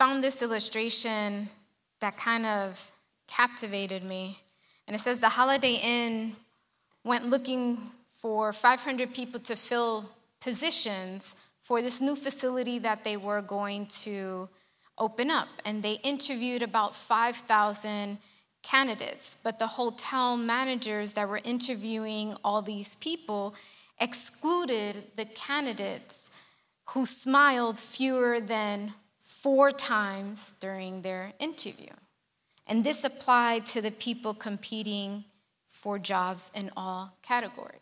found this illustration that kind of captivated me. And it says the Holiday Inn went looking for 500 people to fill positions for this new facility that they were going to open up. And they interviewed about 5,000 candidates. But the hotel managers that were interviewing all these people excluded the candidates who smiled fewer than four times during their interview. And this applied to the people competing for jobs in all categories.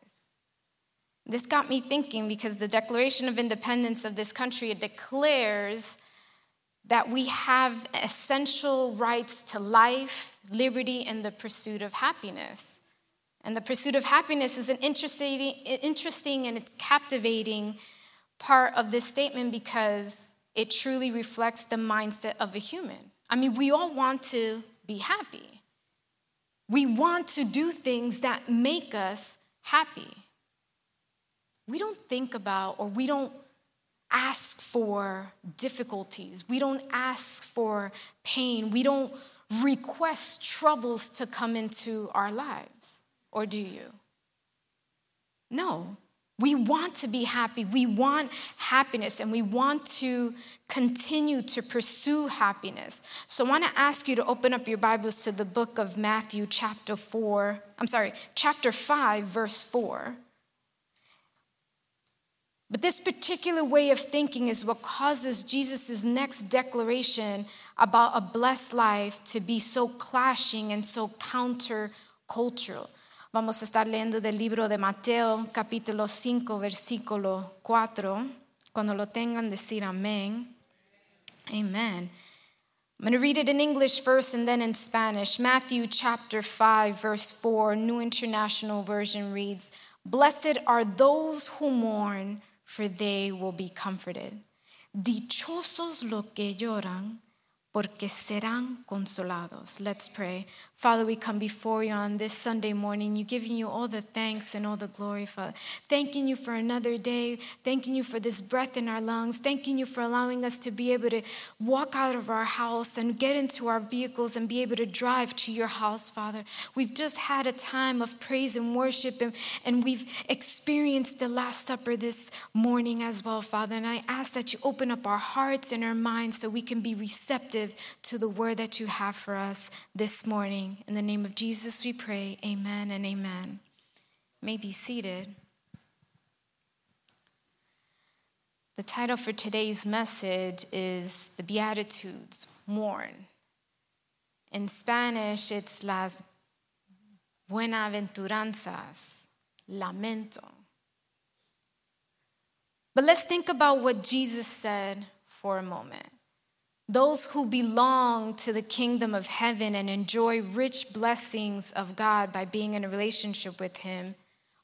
This got me thinking because the Declaration of Independence of this country declares that we have essential rights to life, liberty, and the pursuit of happiness. And the pursuit of happiness is an interesting, interesting and it's captivating part of this statement because it truly reflects the mindset of a human. I mean, we all want to be happy. We want to do things that make us happy. We don't think about or we don't ask for difficulties. We don't ask for pain. We don't request troubles to come into our lives. Or do you? No. We want to be happy. We want happiness and we want to continue to pursue happiness. So I want to ask you to open up your Bibles to the book of Matthew, chapter 4. I'm sorry, chapter 5, verse 4. But this particular way of thinking is what causes Jesus' next declaration about a blessed life to be so clashing and so countercultural. Vamos a estar leyendo del libro de Mateo, capítulo 5, versículo 4. Cuando lo tengan, decir amén. Amen. I'm going to read it in English first and then in Spanish. Matthew chapter 5, verse 4, New International Version reads Blessed are those who mourn, for they will be comforted. Dichosos los que lloran, porque serán consolados. Let's pray. Father, we come before you on this Sunday morning. You giving you all the thanks and all the glory, Father. Thanking you for another day. Thanking you for this breath in our lungs. Thanking you for allowing us to be able to walk out of our house and get into our vehicles and be able to drive to your house, Father. We've just had a time of praise and worship, and, and we've experienced the Last Supper this morning as well, Father. And I ask that you open up our hearts and our minds so we can be receptive to the word that you have for us this morning. In the name of Jesus, we pray. Amen and amen. may be seated. The title for today's message is The Beatitudes Mourn. In Spanish, it's Las Buenaventuranzas, Lamento. But let's think about what Jesus said for a moment. Those who belong to the kingdom of heaven and enjoy rich blessings of God by being in a relationship with Him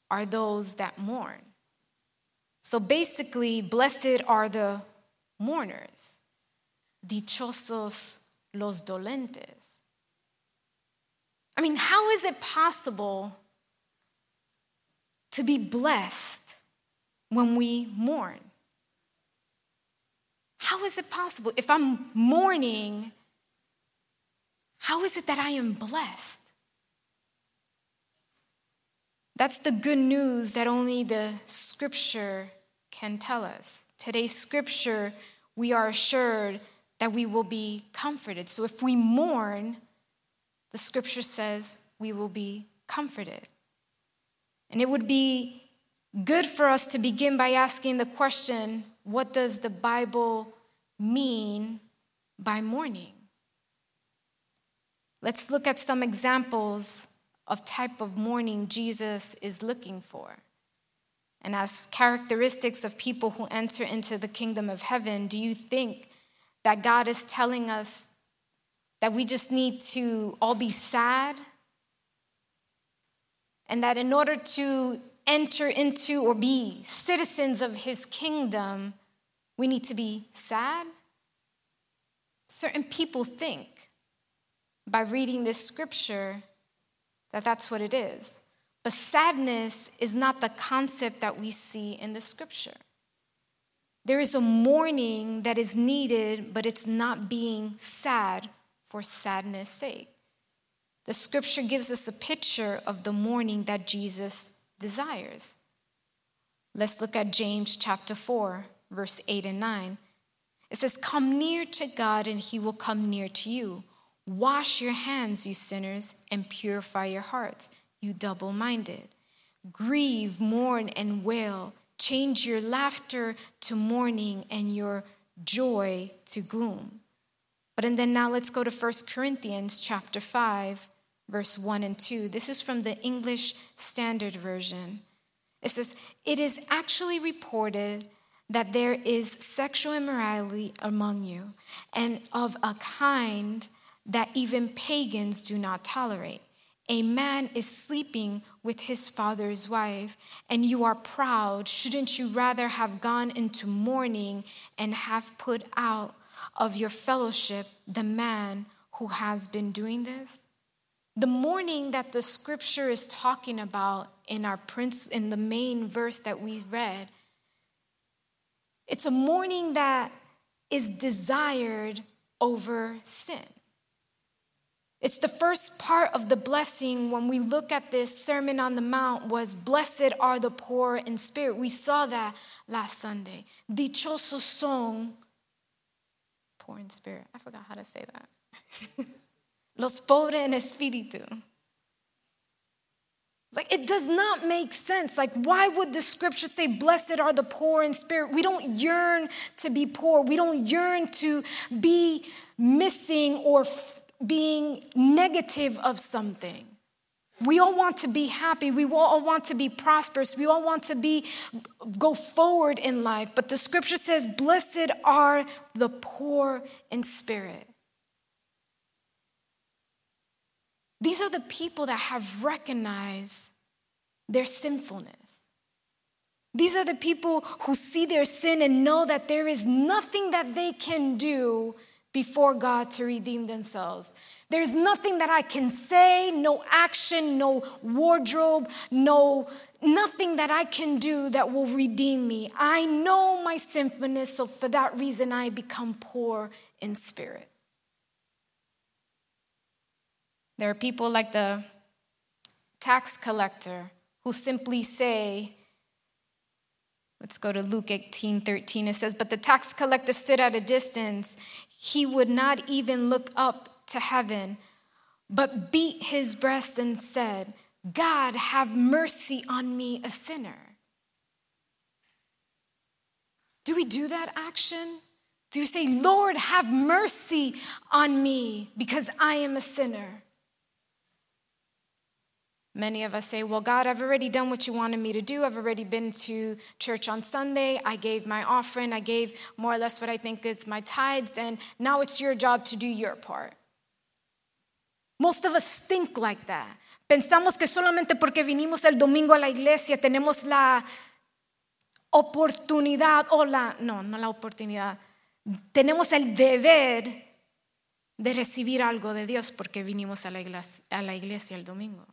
are those that mourn. So basically, blessed are the mourners, dichosos los dolentes. I mean, how is it possible to be blessed when we mourn? How is it possible? If I'm mourning, how is it that I am blessed? That's the good news that only the scripture can tell us. Today's scripture, we are assured that we will be comforted. So if we mourn, the scripture says we will be comforted. And it would be good for us to begin by asking the question what does the Bible mean by mourning? Let's look at some examples of type of mourning Jesus is looking for. And as characteristics of people who enter into the kingdom of heaven, do you think that God is telling us that we just need to all be sad? And that in order to enter into or be citizens of his kingdom, we need to be sad? Certain people think by reading this scripture that that's what it is. But sadness is not the concept that we see in the scripture. There is a mourning that is needed, but it's not being sad for sadness' sake. The scripture gives us a picture of the mourning that Jesus desires. Let's look at James chapter 4, verse 8 and 9. It says, Come near to God, and he will come near to you. Wash your hands, you sinners, and purify your hearts, you double minded. Grieve, mourn, and wail. Change your laughter to mourning and your joy to gloom. But and then now let's go to 1 Corinthians chapter 5 verse 1 and 2. This is from the English Standard Version. It says, It is actually reported that there is sexual immorality among you, and of a kind that even pagans do not tolerate. A man is sleeping with his father's wife, and you are proud. Shouldn't you rather have gone into mourning and have put out of your fellowship the man who has been doing this? The mourning that the scripture is talking about in our prince in the main verse that we read, it's a mourning that is desired over sin. It's the first part of the blessing when we look at this Sermon on the Mount was blessed are the poor in spirit. We saw that last Sunday. Dichosos son poor in spirit. I forgot how to say that. Los pobres en espíritu. Like, it does not make sense. Like, why would the scripture say, Blessed are the poor in spirit? We don't yearn to be poor. We don't yearn to be missing or f- being negative of something. We all want to be happy. We all want to be prosperous. We all want to be go forward in life. But the scripture says, "Blessed are the poor in spirit." These are the people that have recognized their sinfulness. These are the people who see their sin and know that there is nothing that they can do before God to redeem themselves. There's nothing that I can say, no action, no wardrobe, no nothing that I can do that will redeem me. I know my sinfulness, so for that reason I become poor in spirit. There are people like the tax collector who simply say, Let's go to Luke 18 13. It says, But the tax collector stood at a distance. He would not even look up to heaven, but beat his breast and said, God, have mercy on me, a sinner. Do we do that action? Do we say, Lord, have mercy on me because I am a sinner? Many of us say, Well, God, I've already done what you wanted me to do. I've already been to church on Sunday. I gave my offering. I gave more or less what I think is my tithes. And now it's your job to do your part. Most of us think like that. Pensamos que solamente porque vinimos el domingo a la iglesia tenemos la oportunidad o la, no, no la oportunidad, tenemos el deber de recibir algo de Dios porque vinimos a la iglesia, a la iglesia el domingo.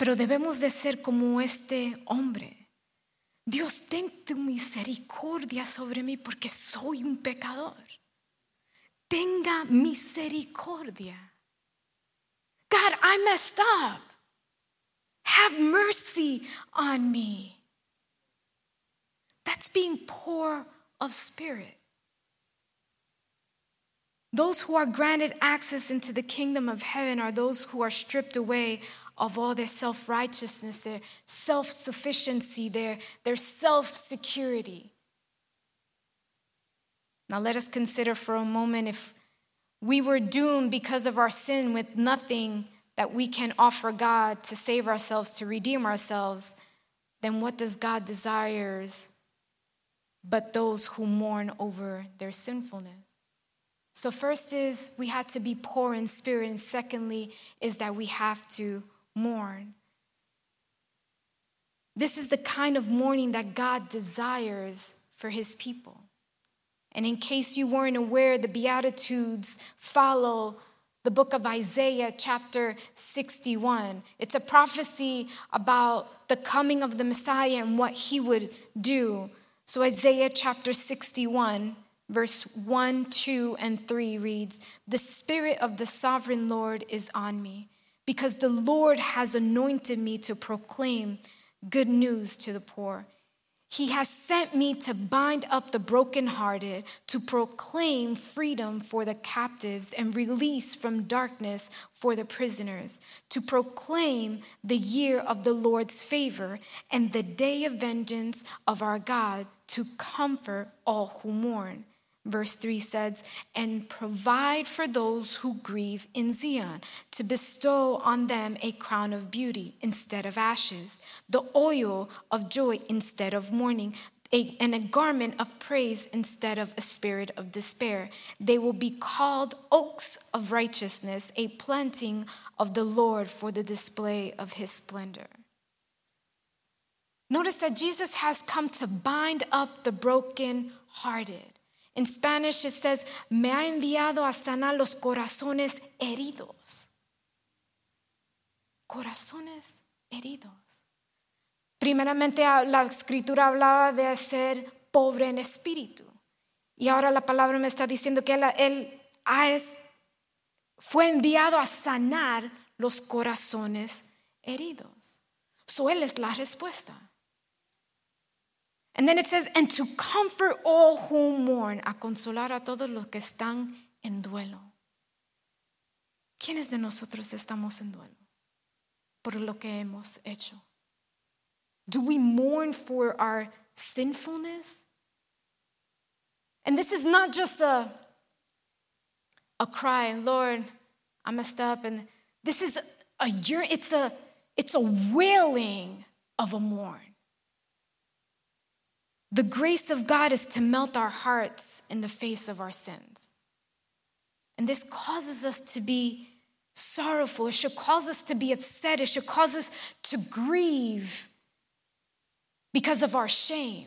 Pero debemos de ser como este hombre. Dios, ten tu misericordia sobre mí porque soy un pecador. Tenga misericordia. God, I messed up. Have mercy on me. That's being poor of spirit. Those who are granted access into the kingdom of heaven are those who are stripped away of all their self righteousness, their self sufficiency, their, their self security. Now, let us consider for a moment if we were doomed because of our sin with nothing that we can offer God to save ourselves, to redeem ourselves, then what does God desires but those who mourn over their sinfulness? So, first is we had to be poor in spirit, and secondly is that we have to mourn. This is the kind of mourning that God desires for his people. And in case you weren't aware, the Beatitudes follow the book of Isaiah, chapter 61. It's a prophecy about the coming of the Messiah and what he would do. So, Isaiah chapter 61, verse 1, 2, and 3 reads The Spirit of the sovereign Lord is on me, because the Lord has anointed me to proclaim good news to the poor. He has sent me to bind up the brokenhearted, to proclaim freedom for the captives and release from darkness for the prisoners, to proclaim the year of the Lord's favor and the day of vengeance of our God, to comfort all who mourn Verse 3 says, and provide for those who grieve in Zion, to bestow on them a crown of beauty instead of ashes, the oil of joy instead of mourning, a, and a garment of praise instead of a spirit of despair. They will be called oaks of righteousness, a planting of the Lord for the display of his splendor. Notice that Jesus has come to bind up the broken-hearted. In Spanish it says, me ha enviado a sanar los corazones heridos. Corazones heridos. Primeramente la escritura hablaba de ser pobre en espíritu. Y ahora la palabra me está diciendo que él, él fue enviado a sanar los corazones heridos. So él es la respuesta. And then it says, and to comfort all who mourn, a consolar a todos los que están en duelo. ¿Quiénes de nosotros estamos en duelo por lo que hemos hecho? Do we mourn for our sinfulness? And this is not just a, a cry, Lord, I messed up. And this is a year, it's a it's a wailing of a mourn. The grace of God is to melt our hearts in the face of our sins. And this causes us to be sorrowful. It should cause us to be upset. It should cause us to grieve because of our shame.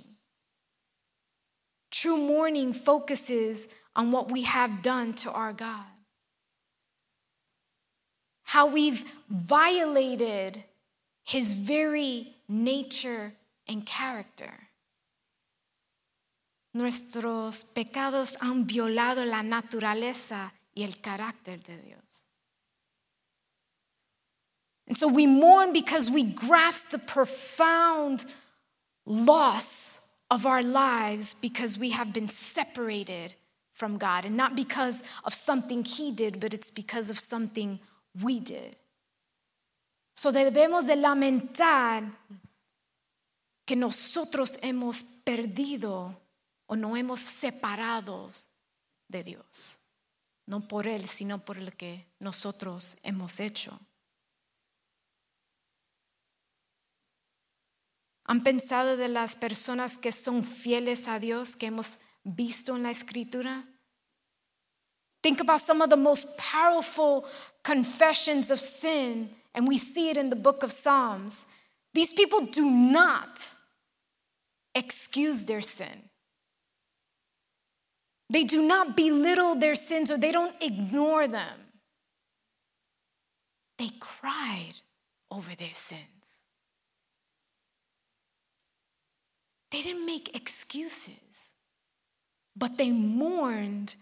True mourning focuses on what we have done to our God, how we've violated his very nature and character. Nuestros pecados han violado la naturaleza y el carácter de Dios. And so we mourn because we grasp the profound loss of our lives because we have been separated from God. And not because of something He did, but it's because of something we did. So debemos de lamentar que nosotros hemos perdido o no hemos separados de Dios. No por Él, sino por lo que nosotros hemos hecho. ¿Han pensado de las personas que son fieles a Dios que hemos visto en la escritura? Think about some of the most powerful confessions of sin, and we see it in the book of Psalms. These people do not excuse their sin. They do not belittle their sins or they don't ignore them. They cried over their sins. They didn't make excuses, but they mourned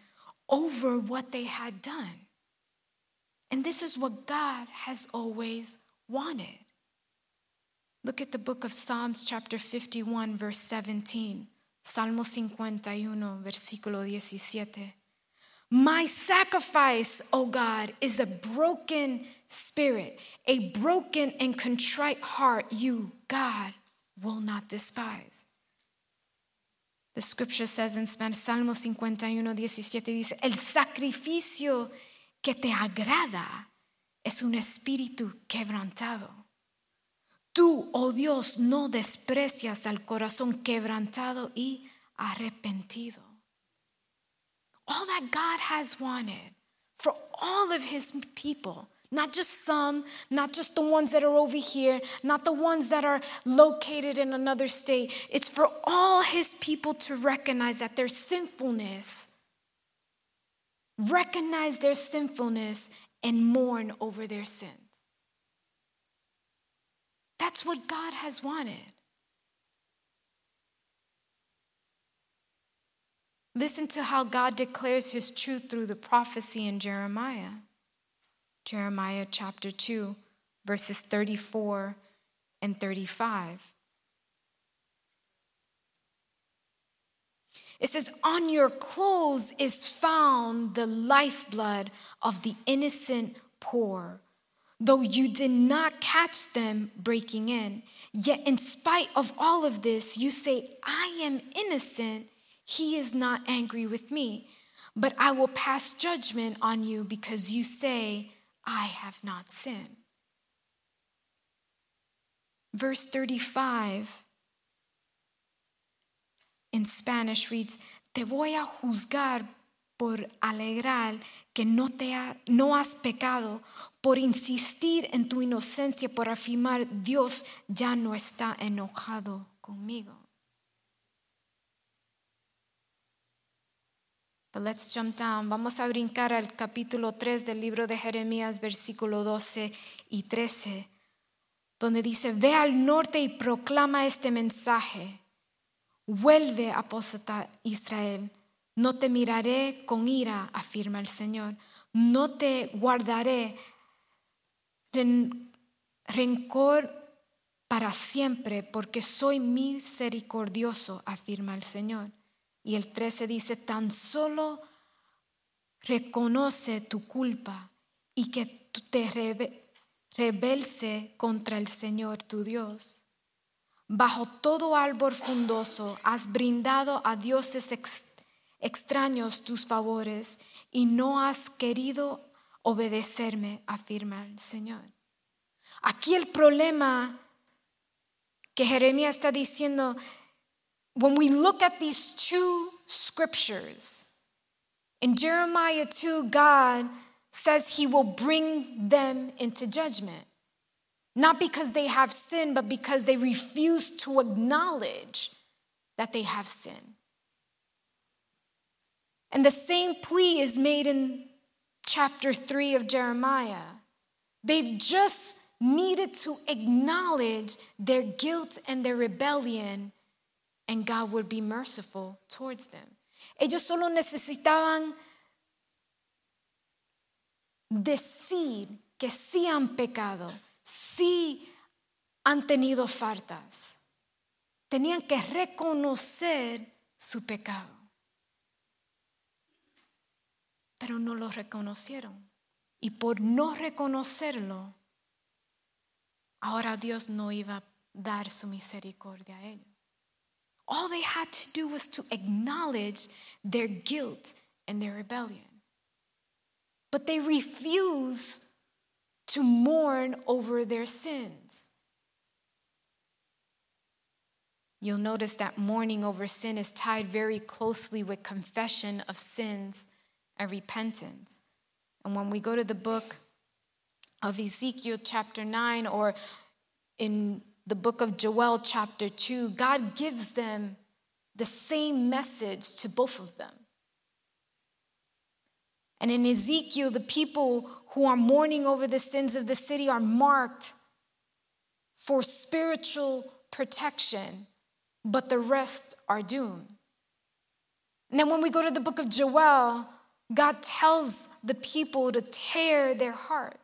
over what they had done. And this is what God has always wanted. Look at the book of Psalms, chapter 51, verse 17. Salmo 51, versículo 17. My sacrifice, O God, is a broken spirit, a broken and contrite heart, you, God, will not despise. The scripture says in Spanish, Salmo 51, 17, dice, el sacrificio que te agrada es un espíritu quebrantado. Tú, oh Dios, no desprecias al corazón quebrantado y arrepentido. All that God has wanted for all of his people, not just some, not just the ones that are over here, not the ones that are located in another state. It's for all his people to recognize that their sinfulness recognize their sinfulness, and mourn over their sins. That's what God has wanted. Listen to how God declares his truth through the prophecy in Jeremiah. Jeremiah chapter 2, verses 34 and 35. It says, On your clothes is found the lifeblood of the innocent poor, though you did not catch them breaking in. Yet, in spite of all of this, you say, I am innocent. He is not angry with me. But I will pass judgment on you because you say, I have not sinned. Verse 35 in Spanish reads, Te voy a juzgar por alegrar que no, te ha, no has pecado, por insistir en tu inocencia, por afirmar Dios ya no está enojado conmigo. But let's jump down. Vamos a brincar al capítulo 3 del libro de Jeremías, versículo 12 y 13, donde dice, ve al norte y proclama este mensaje. Vuelve, apostar Israel. No te miraré con ira, afirma el Señor. No te guardaré rencor para siempre, porque soy misericordioso, afirma el Señor. Y el 13 dice, tan solo reconoce tu culpa y que te rebelse contra el Señor tu Dios. Bajo todo árbol frondoso has brindado a dioses tus favores y no has querido obedecerme, afirma el Señor. Aquí el problema que Jeremías está diciendo, when we look at these two scriptures, in Jeremiah 2, God says he will bring them into judgment. Not because they have sin, but because they refuse to acknowledge that they have sin. And the same plea is made in chapter 3 of Jeremiah. They've just needed to acknowledge their guilt and their rebellion, and God would be merciful towards them. Ellos solo necesitaban decir que sí han pecado sí han tenido faltas. Tenían que reconocer su pecado. Pero no lo reconocieron. Y por no reconocerlo, ahora Dios no iba a dar su misericordia a ellos. All they had to do was to acknowledge their guilt and their rebellion. But they refused to mourn over their sins. You'll notice that mourning over sin is tied very closely with confession of sins and repentance. And when we go to the book of Ezekiel, chapter 9, or in the book of Joel, chapter 2, God gives them the same message to both of them. And in Ezekiel, the people who are mourning over the sins of the city are marked for spiritual protection, but the rest are doomed. And then when we go to the book of Joel, God tells the people to tear their hearts.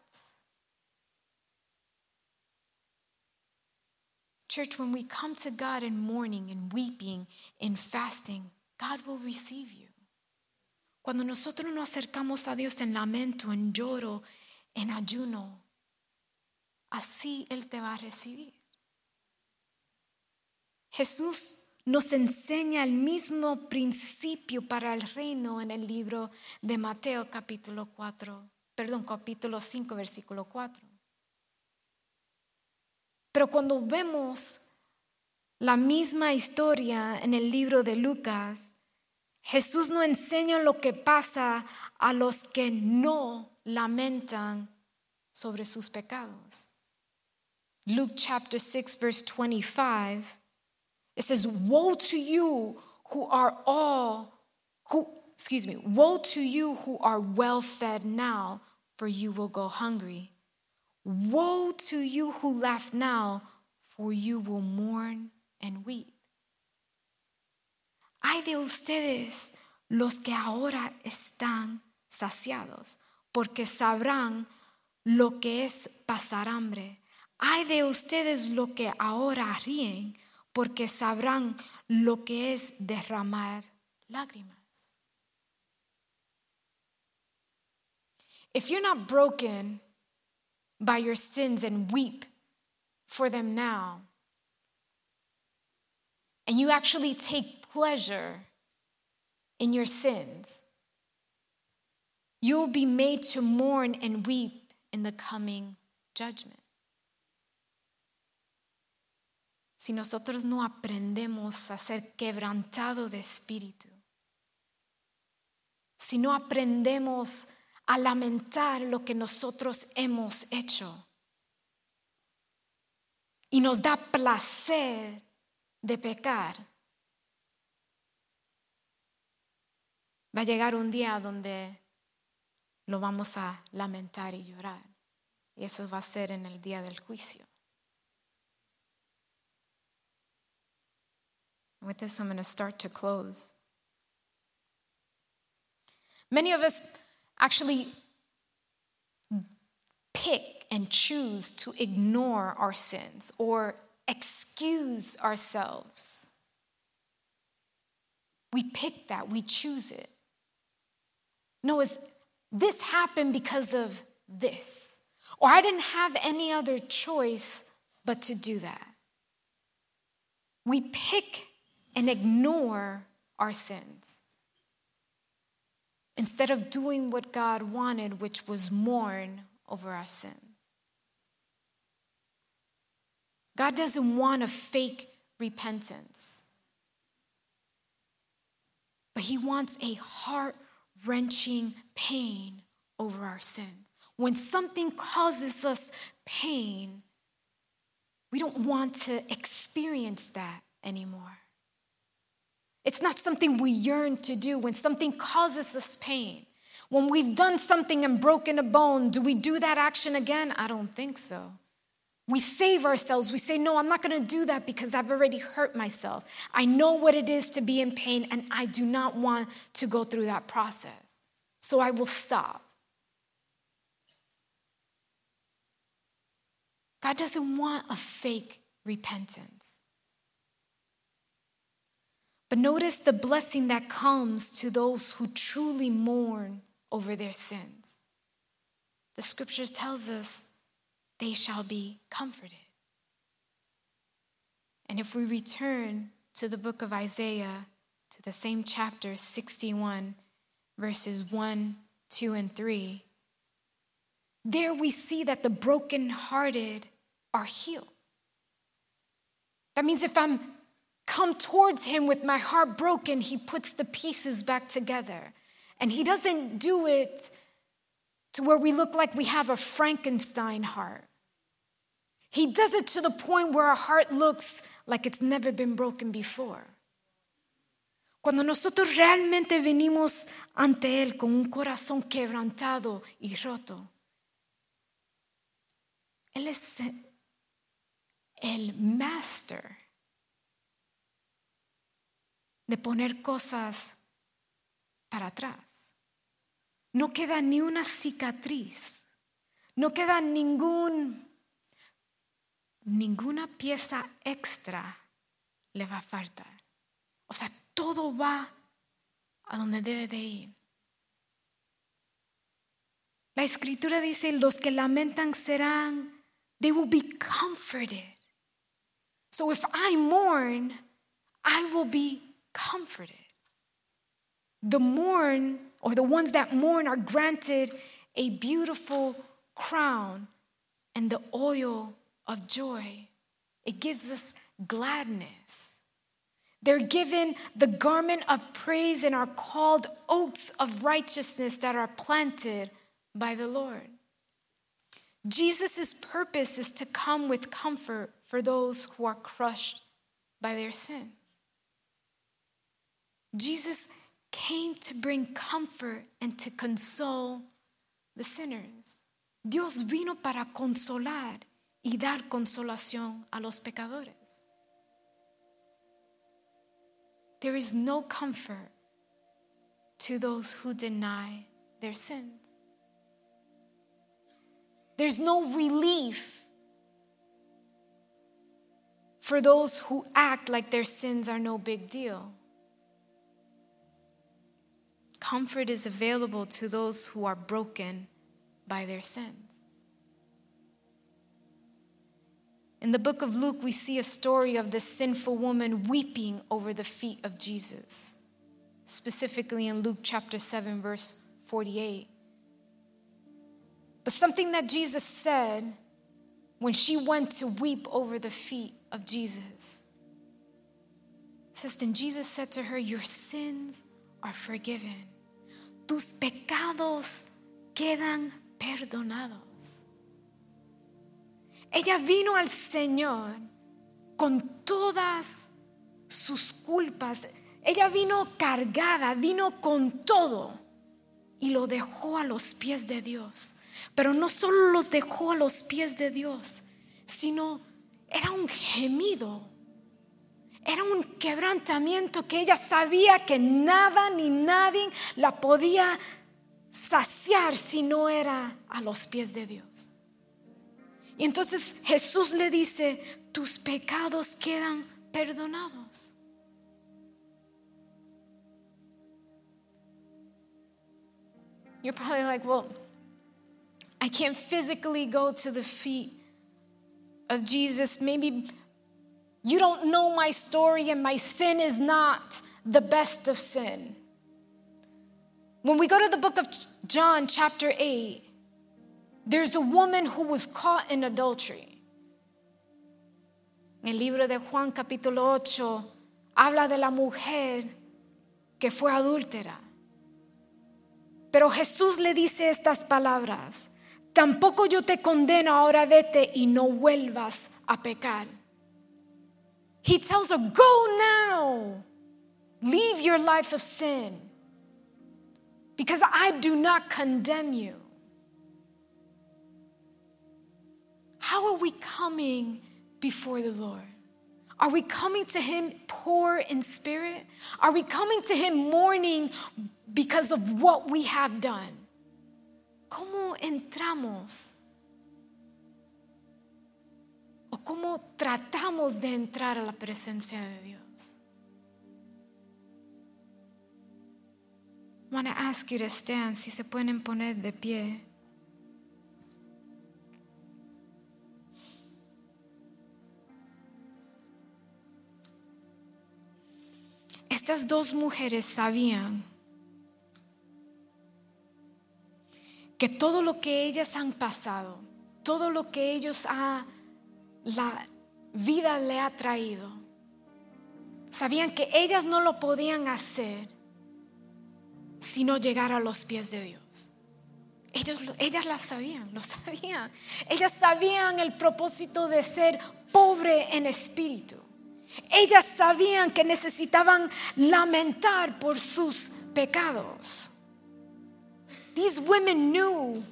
Church, when we come to God in mourning and weeping and fasting, God will receive you. Cuando nosotros nos acercamos a Dios en lamento, en lloro, en ayuno, así Él te va a recibir. Jesús nos enseña el mismo principio para el reino en el libro de Mateo capítulo 4, perdón, capítulo 5, versículo 4. Pero cuando vemos la misma historia en el libro de Lucas, Jesús no enseña lo que pasa a los que no lamentan sobre sus pecados. Luke chapter 6, verse 25, it says, Woe to you who are all, who, excuse me, woe to you who are well fed now, for you will go hungry. Woe to you who laugh now, for you will mourn and weep. Ay de ustedes los que ahora están saciados, porque sabrán lo que es pasar hambre. Ay de ustedes los que ahora ríen, porque sabrán lo que es derramar lágrimas. If you're not broken by your sins and weep for them now, and you actually take pleasure in your sins, you'll be made to mourn and weep in the coming judgment. Si nosotros no aprendemos a ser quebrantado de espíritu, si no aprendemos a lamentar lo que nosotros hemos hecho y nos da placer de pecar, va a llegar un día donde lo vamos a lamentar y llorar. Y eso va a ser en el día del juicio. With this, I'm going to start to close. Many of us actually pick and choose to ignore our sins or excuse ourselves. We pick that, we choose it. No, it's this happened because of this. Or I didn't have any other choice but to do that. We pick and ignore our sins instead of doing what God wanted, which was mourn over our sins. God doesn't want a fake repentance, but He wants a heart wrenching pain over our sins. When something causes us pain, we don't want to experience that anymore. It's not something we yearn to do when something causes us pain. When we've done something and broken a bone, do we do that action again? I don't think so. We save ourselves. We say, No, I'm not going to do that because I've already hurt myself. I know what it is to be in pain, and I do not want to go through that process. So I will stop. God doesn't want a fake repentance. But notice the blessing that comes to those who truly mourn over their sins. The scriptures tells us they shall be comforted. And if we return to the book of Isaiah, to the same chapter 61, verses 1, 2, and 3, there we see that the brokenhearted are healed. That means if I'm come towards him with my heart broken, he puts the pieces back together. And he doesn't do it to where we look like we have a Frankenstein heart. He does it to the point where our heart looks like it's never been broken before. Cuando nosotros realmente venimos ante Él con un corazón quebrantado y roto, Él es el master de poner cosas para atrás. No queda ni una cicatriz, no queda ningún, ninguna pieza extra le va a faltar. O sea, todo va a donde debe de ir. La escritura dice, los que lamentan serán, they will be comforted. So if I mourn, I will be comforted. The mourn, or the ones that mourn, are granted a beautiful crown and the oil of joy. It gives us gladness. They're given the garment of praise and are called oaks of righteousness that are planted by the Lord. Jesus' purpose is to come with comfort for those who are crushed by their sin. Jesus came to bring comfort and to console the sinners. Dios vino para consolar y dar consolación a los pecadores. There is no comfort to those who deny their sins. There's no relief for those who act like their sins are no big deal. Comfort is available to those who are broken by their sins. In the book of Luke, we see a story of this sinful woman weeping over the feet of Jesus, specifically in Luke chapter 7, verse 48. But something that Jesus said when she went to weep over the feet of Jesus says, Then Jesus said to her, Your sins are forgiven. Tus pecados quedan perdonados. Ella vino al Señor con todas sus culpas. Ella vino cargada, vino con todo y lo dejó a los pies de Dios. Pero no solo los dejó a los pies de Dios, sino era un gemido. Era un quebrantamiento que ella sabía que nada ni nadie la podía saciar si no era a los pies de Dios. Y entonces Jesús le dice, tus pecados quedan perdonados. You're probably like, well, I can't physically go to the feet of Jesus. Maybe you don't know my story, and my sin is not the best of sin. When we go to the book of John, chapter 8, there's a woman who was caught in adultery. En el libro de Juan, capítulo 8, habla de la mujer que fue adúltera. Pero Jesús le dice estas palabras, tampoco yo te condeno, ahora vete y no vuelvas a pecar. He tells her, go now, leave your life of sin, because I do not condemn you. How are we coming before the Lord? Are we coming to Him poor in spirit? Are we coming to Him mourning because of what we have done? ¿Cómo entramos? ¿O cómo tratamos de entrar a la presencia de Dios? I want to ask you to stand, si se pueden poner de pie. Estas dos mujeres sabían que todo lo que ellas han pasado, todo lo que ellos ha, la vida le ha traído, sabían que ellas no lo podían hacer sino llegar a los pies de Dios. Ellas la sabían, lo sabían. Ellas sabían el propósito de ser pobre en espíritu. Ellas sabían que necesitaban lamentar por sus pecados. These women knew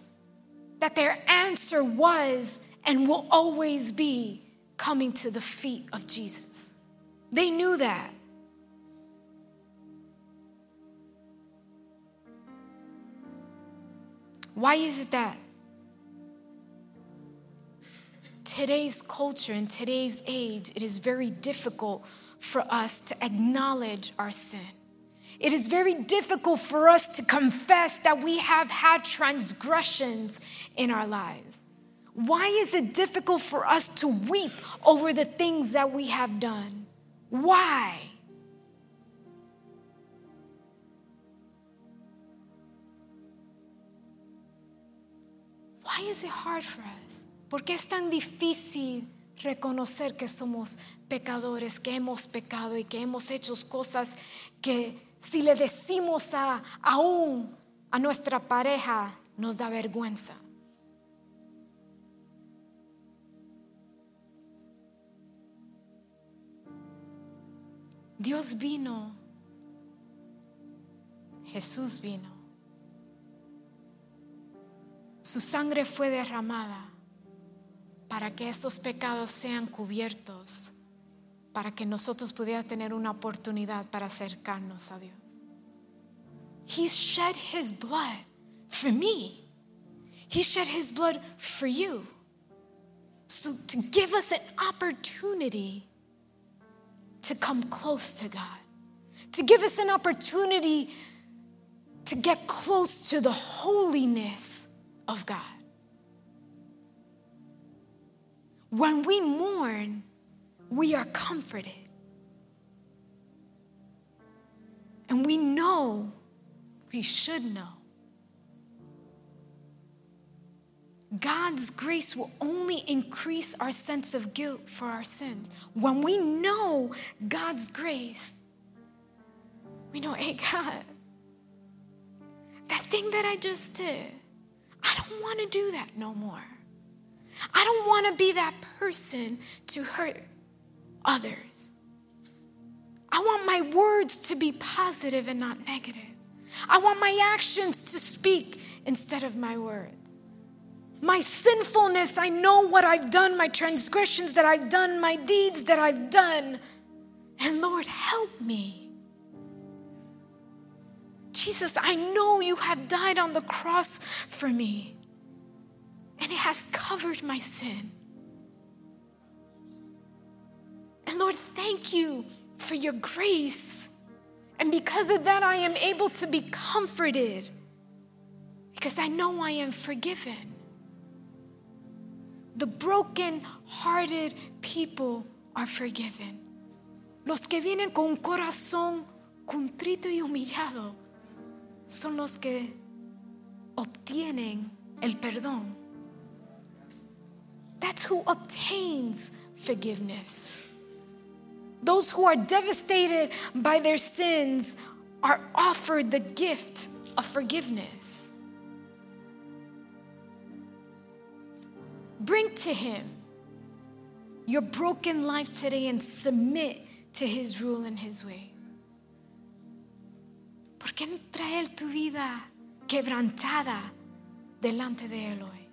that their answer was and will always be coming to the feet of Jesus. They knew that. Why is it that today's culture and today's age, it is very difficult for us to acknowledge our sin. It is very difficult for us to confess that we have had transgressions in our lives. Why is it difficult for us to weep over the things that we have done? Why? Why is it hard for us? ¿Por qué es tan difícil reconocer que somos pecadores, que hemos pecado y que hemos hecho cosas que si le decimos a, aún a nuestra pareja nos da vergüenza? Dios vino Jesús vino. Su sangre fue derramada para que esos pecados sean cubiertos, para que nosotros pudiéramos tener una oportunidad para acercarnos a Dios. He shed his blood for me. He shed his blood for you. So, to give us an opportunity to come close to God, to give us an opportunity to get close to the holiness of God. When we mourn, we are comforted. And we know, we should know, God's grace will only increase our sense of guilt for our sins. When we know God's grace, we know, hey, God, that thing that I just did, I don't want to do that no more. I don't want to be that person to hurt others. I want my words to be positive and not negative. I want my actions to speak instead of my words. My sinfulness, I know what I've done, my transgressions that I've done, my deeds that I've done. And Lord, help me. Jesus, I know you have died on the cross for me, and it has covered my sin. And Lord, thank you for your grace. And because of that, I am able to be comforted because I know I am forgiven. The broken-hearted people are forgiven. Los que vienen con corazón contrito y humillado son los que obtienen el perdón. That's who obtains forgiveness. Those who are devastated by their sins are offered the gift of forgiveness. Bring to Him your broken life today and submit to His rule and His way. ¿Por qué no traer tu vida quebrantada delante de Él hoy?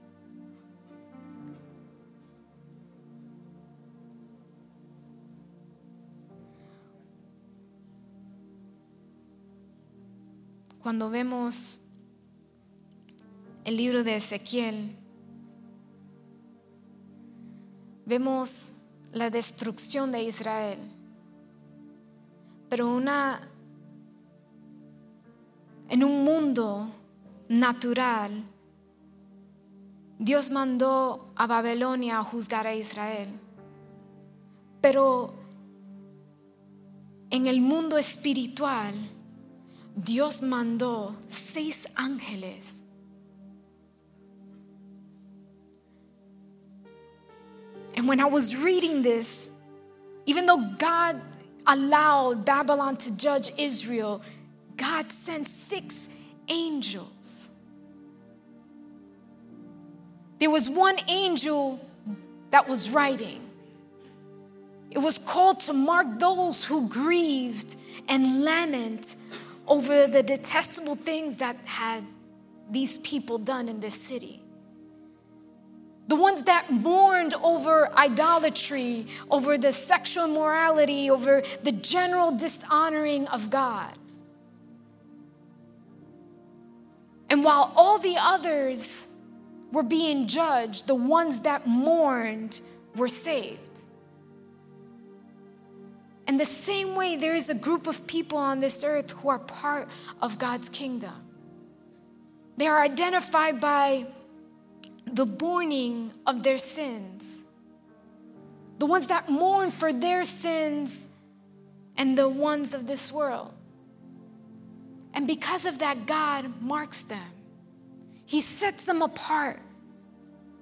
Cuando vemos el libro de Ezequiel, vemos la destrucción de Israel, pero una en un mundo natural Dios mandó a Babilonia a juzgar a Israel. Pero en el mundo espiritual Dios mandó seis ángeles And when I was reading this, even though God allowed Babylon to judge Israel, God sent six angels. There was one angel that was writing. It was called to mark those who grieved and lament over the detestable things that had these people done in this city the ones that mourned over idolatry, over the sexual morality, over the general dishonoring of God. And while all the others were being judged, the ones that mourned were saved. And the same way, there is a group of people on this earth who are part of God's kingdom. They are identified by the mourning of their sins, the ones that mourn for their sins and the ones of this world. And because of that, God marks them. He sets them apart.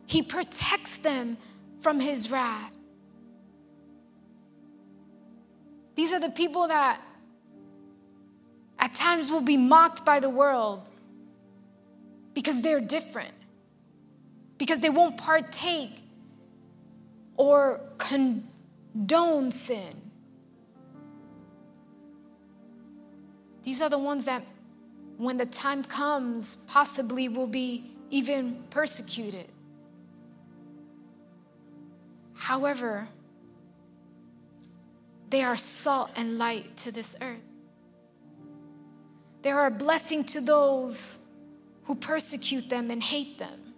He protects them from His wrath. These are the people that at times will be mocked by the world because they're different because they won't partake or condone sin. These are the ones that when the time comes, possibly will be even persecuted. However, they are salt and light to this earth. They are a blessing to those who persecute them and hate them.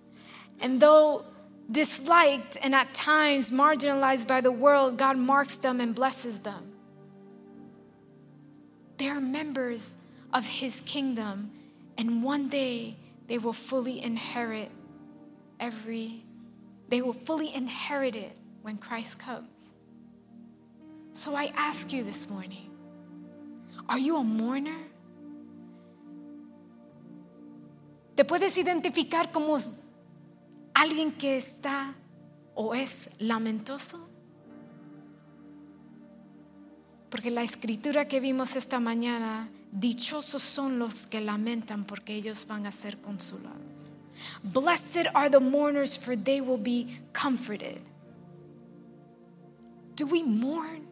And though disliked and at times marginalized by the world, God marks them and blesses them. They are members of His kingdom, and one day they will fully inherit every, they will fully inherit it when Christ comes. So I ask you this morning are you a mourner? ¿Te puedes identificar como alguien que está o es lamentoso? Porque la escritura que vimos esta mañana, dichosos son los que lamentan porque ellos van a ser consolados. Blessed are the mourners for they will be comforted. Do we mourn?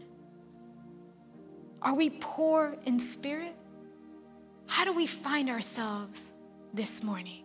Are we poor in spirit? How do we find ourselves this morning?